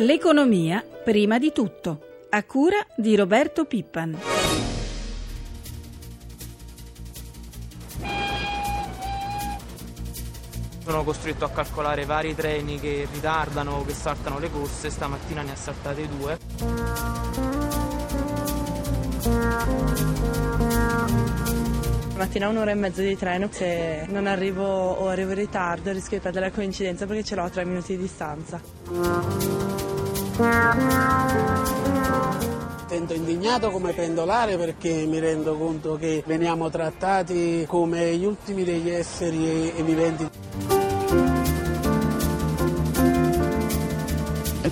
L'economia prima di tutto, a cura di Roberto Pippan. Sono costretto a calcolare vari treni che ritardano, che saltano le corse, stamattina ne ha saltate due. Mattina un'ora e mezza di treno, se non arrivo o arrivo in ritardo rischio di perdere la coincidenza perché ce l'ho a tre minuti di distanza. Sento indignato come pendolare perché mi rendo conto che veniamo trattati come gli ultimi degli esseri viventi.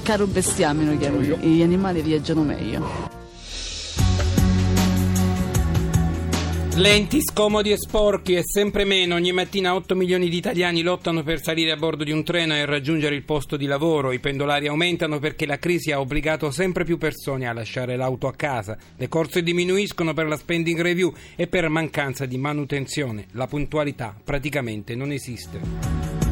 Caro bestiame lo chiamo gli animali viaggiano meglio. Lenti, scomodi e sporchi e sempre meno. Ogni mattina 8 milioni di italiani lottano per salire a bordo di un treno e raggiungere il posto di lavoro. I pendolari aumentano perché la crisi ha obbligato sempre più persone a lasciare l'auto a casa. Le corse diminuiscono per la spending review e per mancanza di manutenzione. La puntualità praticamente non esiste.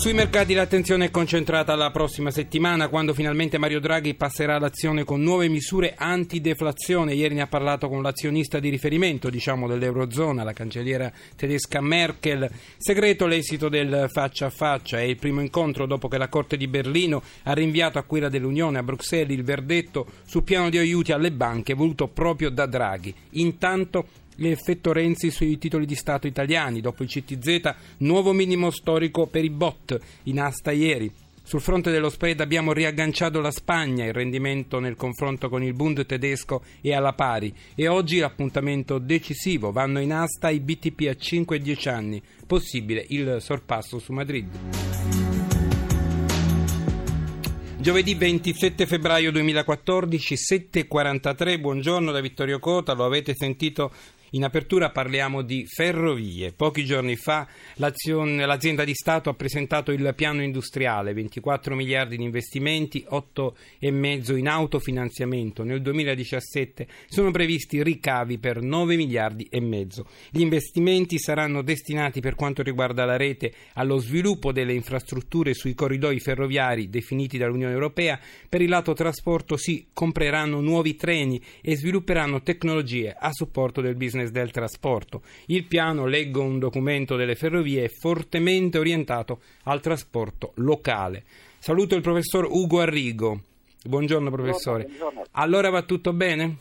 Sui mercati l'attenzione è concentrata la prossima settimana quando finalmente Mario Draghi passerà all'azione con nuove misure antideflazione. Ieri ne ha parlato con l'azionista di riferimento diciamo, dell'Eurozona, la cancelliera tedesca Merkel. Segreto l'esito del faccia a faccia. È il primo incontro dopo che la Corte di Berlino ha rinviato a quella dell'Unione a Bruxelles il verdetto sul piano di aiuti alle banche voluto proprio da Draghi. Intanto l'effetto Renzi sui titoli di Stato italiani. Dopo il CTZ, nuovo minimo storico per i bot in asta ieri. Sul fronte dello spread abbiamo riagganciato la Spagna, il rendimento nel confronto con il Bund tedesco è alla pari e oggi l'appuntamento decisivo, vanno in asta i BTP a 5 e 10 anni, possibile il sorpasso su Madrid. Giovedì 27 febbraio 2014, 7.43, buongiorno da Vittorio Cota, lo avete sentito in apertura parliamo di ferrovie. Pochi giorni fa l'azienda di Stato ha presentato il piano industriale, 24 miliardi di investimenti, 8,5 in autofinanziamento. Nel 2017 sono previsti ricavi per 9 miliardi e mezzo. Gli investimenti saranno destinati per quanto riguarda la rete allo sviluppo delle infrastrutture sui corridoi ferroviari definiti dall'Unione Europea. Per il lato trasporto si compreranno nuovi treni e svilupperanno tecnologie a supporto del business business del trasporto. Il piano, leggo un documento delle ferrovie, è fortemente orientato al trasporto locale. Saluto il professor Ugo Arrigo. Buongiorno professore. Buongiorno. Allora va tutto bene?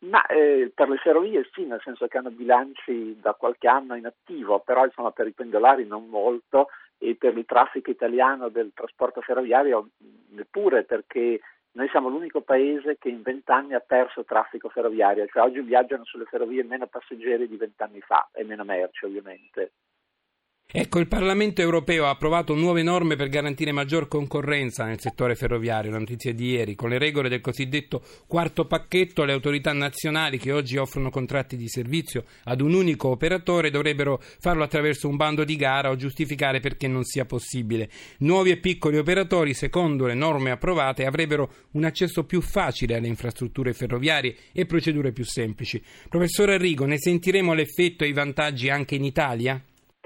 Ma eh, per le ferrovie sì, nel senso che hanno bilanci da qualche anno in attivo, però insomma per i pendolari non molto e per il traffico italiano del trasporto ferroviario neppure perché noi siamo l'unico paese che in vent'anni ha perso traffico ferroviario, cioè oggi viaggiano sulle ferrovie meno passeggeri di vent'anni fa e meno merci ovviamente. Ecco, il Parlamento europeo ha approvato nuove norme per garantire maggior concorrenza nel settore ferroviario, la notizia di ieri, con le regole del cosiddetto quarto pacchetto, le autorità nazionali che oggi offrono contratti di servizio ad un unico operatore dovrebbero farlo attraverso un bando di gara o giustificare perché non sia possibile. Nuovi e piccoli operatori, secondo le norme approvate, avrebbero un accesso più facile alle infrastrutture ferroviarie e procedure più semplici. Professore Arrigo, ne sentiremo l'effetto e i vantaggi anche in Italia?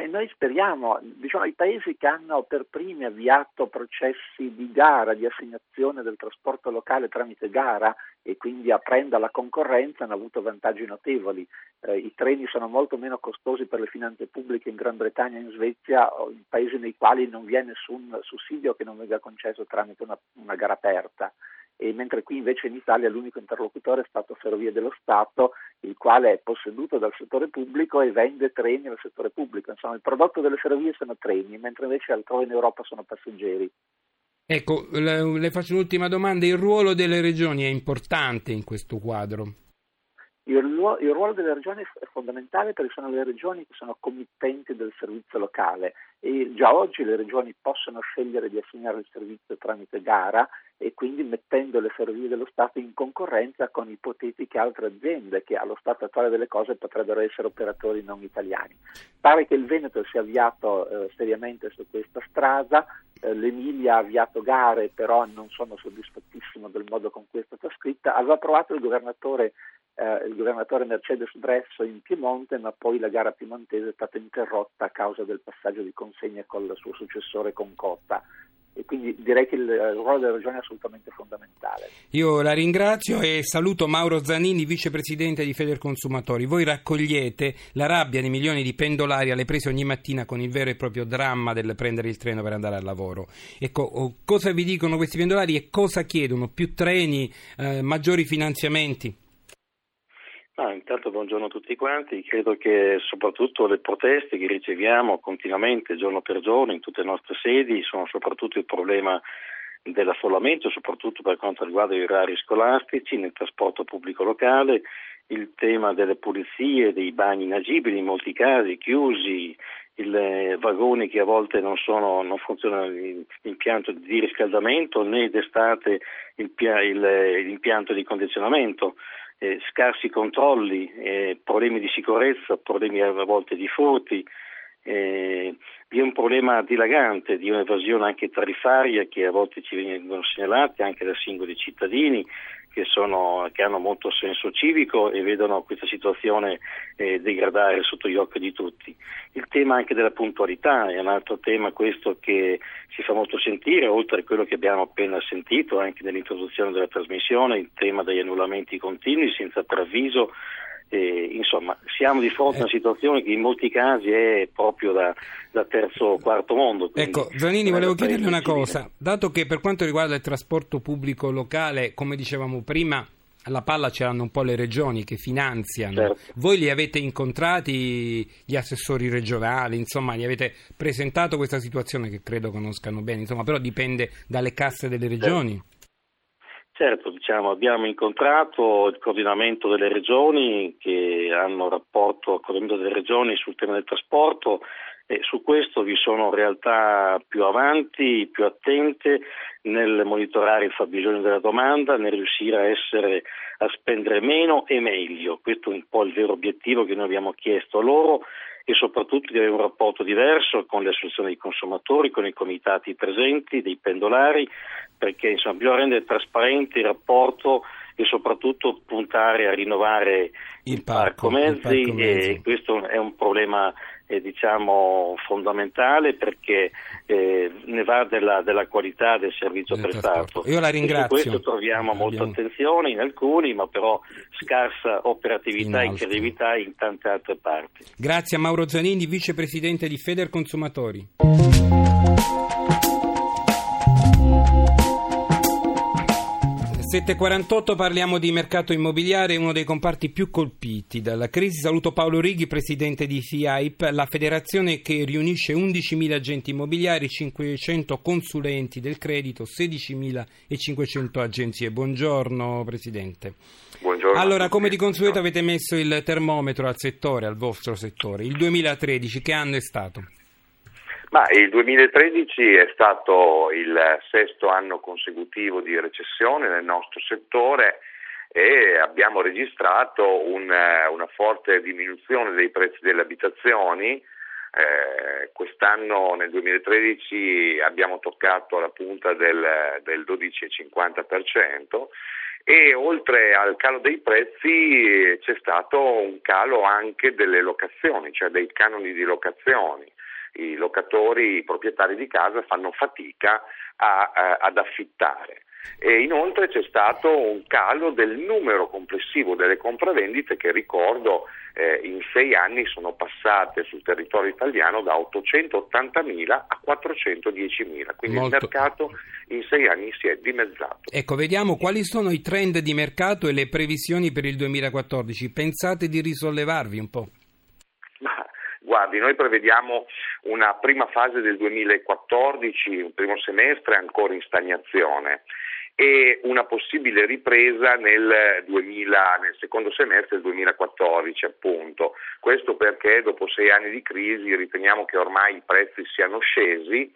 Noi speriamo, diciamo, i paesi che hanno per primi avviato processi di gara, di assegnazione del trasporto locale tramite gara e quindi aprendo alla concorrenza hanno avuto vantaggi notevoli. Eh, I treni sono molto meno costosi per le finanze pubbliche in Gran Bretagna in Svezia, in paesi nei quali non vi è nessun sussidio che non venga concesso tramite una, una gara aperta mentre qui invece in Italia l'unico interlocutore è stato Ferrovie dello Stato, il quale è posseduto dal settore pubblico e vende treni al settore pubblico. Insomma, il prodotto delle ferrovie sono treni, mentre invece altrove in Europa sono passeggeri. Ecco, le, faccio un'ultima domanda. Il ruolo delle regioni è importante in questo quadro? Il, il, ruolo delle regioni è fondamentale perché sono le regioni che sono committenti del servizio locale e già oggi le regioni possono scegliere di assegnare il servizio tramite gara e quindi mettendo le ferrovie dello Stato in concorrenza con ipotetiche altre aziende che allo stato attuale delle cose potrebbero essere operatori non italiani. Pare che il Veneto sia avviato eh, seriamente su questa strada, eh, l'Emilia ha avviato gare però non sono soddisfattissimo del modo con cui è stata scritta, aveva provato il governatore eh, il governatore Mercedes Bresso in Piemonte, ma poi la gara piemontese è stata interrotta a causa del passaggio di consegne con il suo successore Concotta e quindi direi che il, il ruolo delle regioni è assolutamente fondamentale. Io la ringrazio e saluto Mauro Zanini, vicepresidente di Federconsumatori. Voi raccogliete la rabbia di milioni di pendolari alle prese ogni mattina con il vero e proprio dramma del prendere il treno per andare al lavoro. Ecco, cosa vi dicono questi pendolari e cosa chiedono? Più treni, eh, maggiori finanziamenti? Ah, intanto buongiorno a tutti quanti, credo che soprattutto le proteste che riceviamo continuamente giorno per giorno in tutte le nostre sedi sono soprattutto il problema dell'affollamento, soprattutto per quanto riguarda i orari scolastici, nel trasporto pubblico locale, il tema delle pulizie, dei bagni inagibili in molti casi, chiusi, i vagoni che a volte non, sono, non funzionano l'impianto di riscaldamento né d'estate il, l'impianto di condizionamento eh, scarsi controlli, eh, problemi di sicurezza, problemi a volte di furti, eh, vi è un problema dilagante di un'evasione anche tariffaria che a volte ci vengono segnalate anche da singoli cittadini che, sono, che hanno molto senso civico e vedono questa situazione eh, degradare sotto gli occhi di tutti. Il tema anche della puntualità è un altro tema questo che si fa molto sentire, oltre a quello che abbiamo appena sentito anche nell'introduzione della trasmissione, il tema degli annullamenti continui senza preavviso eh, insomma, siamo di fronte a una eh. situazione che in molti casi è proprio da, da terzo o quarto mondo. Ecco, Zanini, volevo chiederle una cosa. Dato che per quanto riguarda il trasporto pubblico locale, come dicevamo prima, la palla ce l'hanno un po' le regioni che finanziano. Certo. Voi li avete incontrati, gli assessori regionali, insomma, gli avete presentato questa situazione che credo conoscano bene, insomma, però dipende dalle casse delle regioni. Certo. Certo, diciamo, abbiamo incontrato il coordinamento delle regioni che hanno rapporto al coordinamento delle regioni sul tema del trasporto e su questo vi sono realtà più avanti, più attente nel monitorare il fabbisogno della domanda, nel riuscire a, essere, a spendere meno e meglio. Questo è un po' il vero obiettivo che noi abbiamo chiesto a loro e soprattutto di avere un rapporto diverso con le associazioni dei consumatori, con i comitati presenti, dei pendolari, perché insomma, bisogna rendere trasparente il rapporto e soprattutto puntare a rinnovare il, il parco, parco, mezzi, il parco mezzi. e questo è un problema eh, diciamo fondamentale perché eh, ne va della, della, qualità del servizio del prestato. Io la ringrazio. E su questo troviamo molta Abbiamo... attenzione in alcuni, ma però scarsa operatività e credibilità in tante altre parti. Grazie a Mauro Zanini, vicepresidente di Feder Consumatori. 7.48 parliamo di mercato immobiliare, uno dei comparti più colpiti dalla crisi. Saluto Paolo Righi, presidente di FIAIP, la federazione che riunisce 11.000 agenti immobiliari, 500 consulenti del credito, 16.500 agenzie. Buongiorno Presidente. Buongiorno. Allora, come di consueto avete messo il termometro al settore, al vostro settore. Il 2013 che anno è stato? Ma il 2013 è stato il sesto anno consecutivo di recessione nel nostro settore e abbiamo registrato un, una forte diminuzione dei prezzi delle abitazioni. Eh, quest'anno nel 2013 abbiamo toccato la punta del, del 12,50% e oltre al calo dei prezzi c'è stato un calo anche delle locazioni, cioè dei canoni di locazioni i locatori, i proprietari di casa fanno fatica a, a, ad affittare. E inoltre c'è stato un calo del numero complessivo delle compravendite che ricordo eh, in sei anni sono passate sul territorio italiano da 880.000 a 410.000, quindi Molto. il mercato in sei anni si è dimezzato. Ecco, vediamo quali sono i trend di mercato e le previsioni per il 2014. Pensate di risollevarvi un po'? Guardi, noi prevediamo una prima fase del 2014, un primo semestre ancora in stagnazione e una possibile ripresa nel, 2000, nel, secondo semestre del 2014 appunto. Questo perché dopo sei anni di crisi riteniamo che ormai i prezzi siano scesi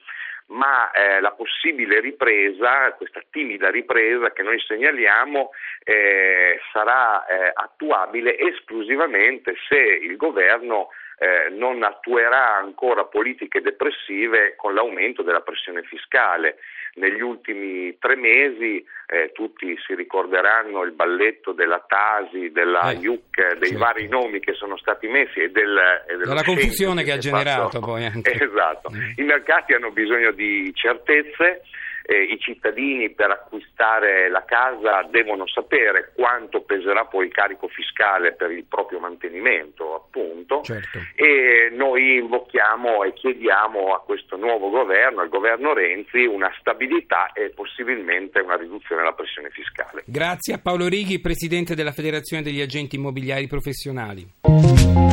ma eh, la possibile ripresa, questa timida ripresa che noi segnaliamo, eh, sarà eh, attuabile esclusivamente se il governo eh, non attuerà ancora politiche depressive con l'aumento della pressione fiscale. Negli ultimi tre mesi eh, tutti si ricorderanno il balletto della Tasi, della eh, IUC, dei certo. vari nomi che sono stati messi e, del, e della confusione che, che ha generato fatto. poi anche. Esatto, mm. i mercati hanno bisogno di certezze eh, i cittadini per acquistare la casa devono sapere quanto peserà poi il carico fiscale per il proprio mantenimento, appunto, certo. e noi invochiamo e chiediamo a questo nuovo governo, al governo Renzi, una stabilità e possibilmente una riduzione della pressione fiscale. Grazie a Paolo Righi, Presidente della Federazione degli Agenti Immobiliari Professionali.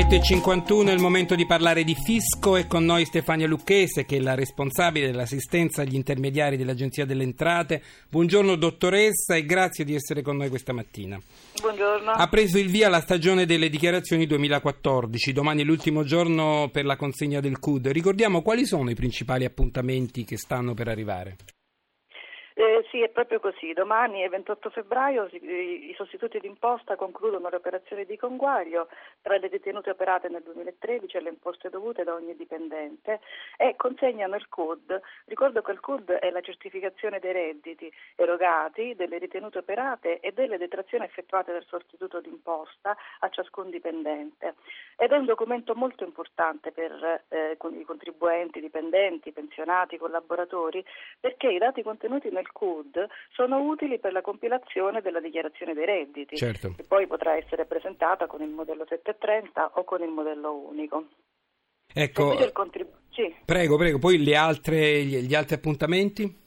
7.51 è il momento di parlare di fisco e con noi Stefania Lucchese che è la responsabile dell'assistenza agli intermediari dell'Agenzia delle Entrate. Buongiorno dottoressa e grazie di essere con noi questa mattina. Buongiorno. Ha preso il via la stagione delle dichiarazioni 2014, domani è l'ultimo giorno per la consegna del CUD. Ricordiamo quali sono i principali appuntamenti che stanno per arrivare. Eh, sì, è proprio così. Domani è 28 febbraio, i sostituti d'imposta concludono le operazioni di conguaglio tra le detenute operate nel 2013 e le imposte dovute da ogni dipendente e consegnano il CUD. Ricordo che il CUD è la certificazione dei redditi erogati, delle ritenute operate e delle detrazioni effettuate dal sostituto d'imposta a ciascun dipendente. Ed è un documento molto importante per eh, i contribuenti, dipendenti, pensionati, collaboratori, perché i dati contenuti nel CUD sono utili per la compilazione della dichiarazione dei redditi, certo. che poi potrà essere presentata con il modello 730 o con il modello unico. Ecco, contribu- sì. prego, prego, poi altre, gli, gli altri appuntamenti?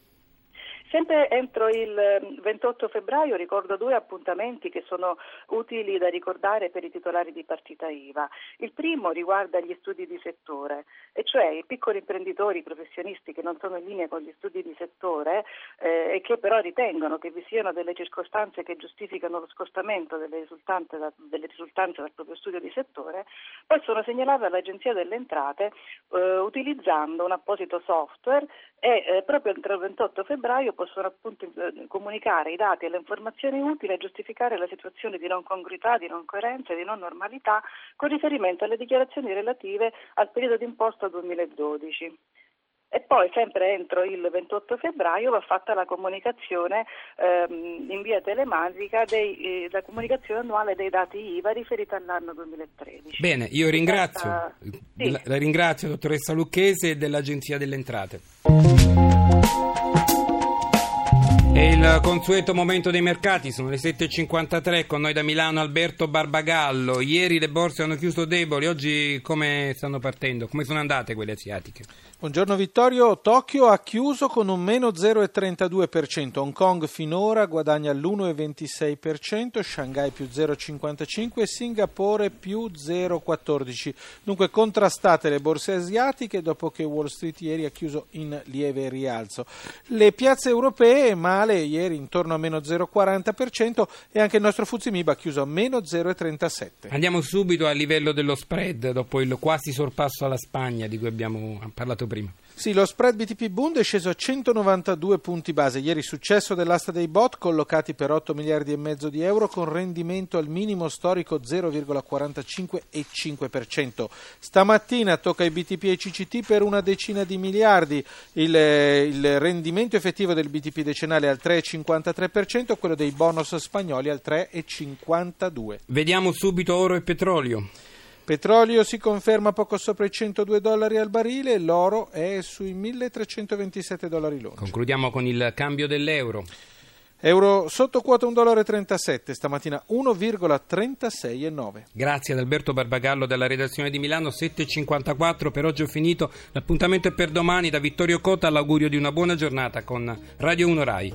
Sempre entro il 28 ehm, febbraio ricordo due appuntamenti che sono utili da ricordare per i titolari di partita IVA. Il primo riguarda gli studi di settore, e cioè i piccoli imprenditori, i professionisti che non sono in linea con gli studi di settore eh, e che però ritengono che vi siano delle circostanze che giustificano lo scostamento delle risultanze, da, delle risultanze dal proprio studio di settore, possono segnalare all'Agenzia delle Entrate eh, utilizzando un apposito software e eh, proprio entro il 28 febbraio possono appunto eh, comunicare i dati e le informazioni utili a giustificare la situazione di non congruità, di non coerenza e di non normalità con riferimento alle dichiarazioni relative al periodo d'imposta 2012. E poi, sempre entro il 28 febbraio, va fatta la comunicazione ehm, in via telematica, dei, eh, la comunicazione annuale dei dati IVA riferita all'anno 2013. Bene, io ringrazio, la, sì. la, la ringrazio dottoressa Lucchese dell'Agenzia delle Entrate. È il consueto momento dei mercati, sono le 7.53 con noi da Milano Alberto Barbagallo. Ieri le borse hanno chiuso deboli, oggi come stanno partendo? Come sono andate quelle asiatiche? Buongiorno Vittorio, Tokyo ha chiuso con un meno 0,32%, Hong Kong finora guadagna l'1,26%, Shanghai più 0,55% e Singapore più 0,14%. Dunque contrastate le borse asiatiche dopo che Wall Street ieri ha chiuso in lieve rialzo. Le piazze europee male ieri intorno a meno 0,40% e anche il nostro Fuzimib ha chiuso a meno 0,37%. Andiamo subito a livello dello spread dopo il quasi sorpasso alla Spagna di cui abbiamo parlato prima prima. Sì, lo spread BTP Bund è sceso a 192 punti base. Ieri successo dell'asta dei bot collocati per 8 miliardi e mezzo di euro con rendimento al minimo storico 0,45%. Stamattina tocca ai BTP e CCT per una decina di miliardi. Il, il rendimento effettivo del BTP decennale è al 3,53%, quello dei bonus spagnoli al 3,52%. Vediamo subito oro e petrolio. Petrolio si conferma poco sopra i 102 dollari al barile, l'oro è sui 1327 dollari l'oro. Concludiamo con il cambio dell'euro. Euro sotto quota 1,37 dollaro, stamattina 1,36,9. Grazie ad Alberto Barbagallo della redazione di Milano, 7.54 per oggi ho finito, l'appuntamento è per domani da Vittorio Cota, l'augurio di una buona giornata con Radio 1 Rai.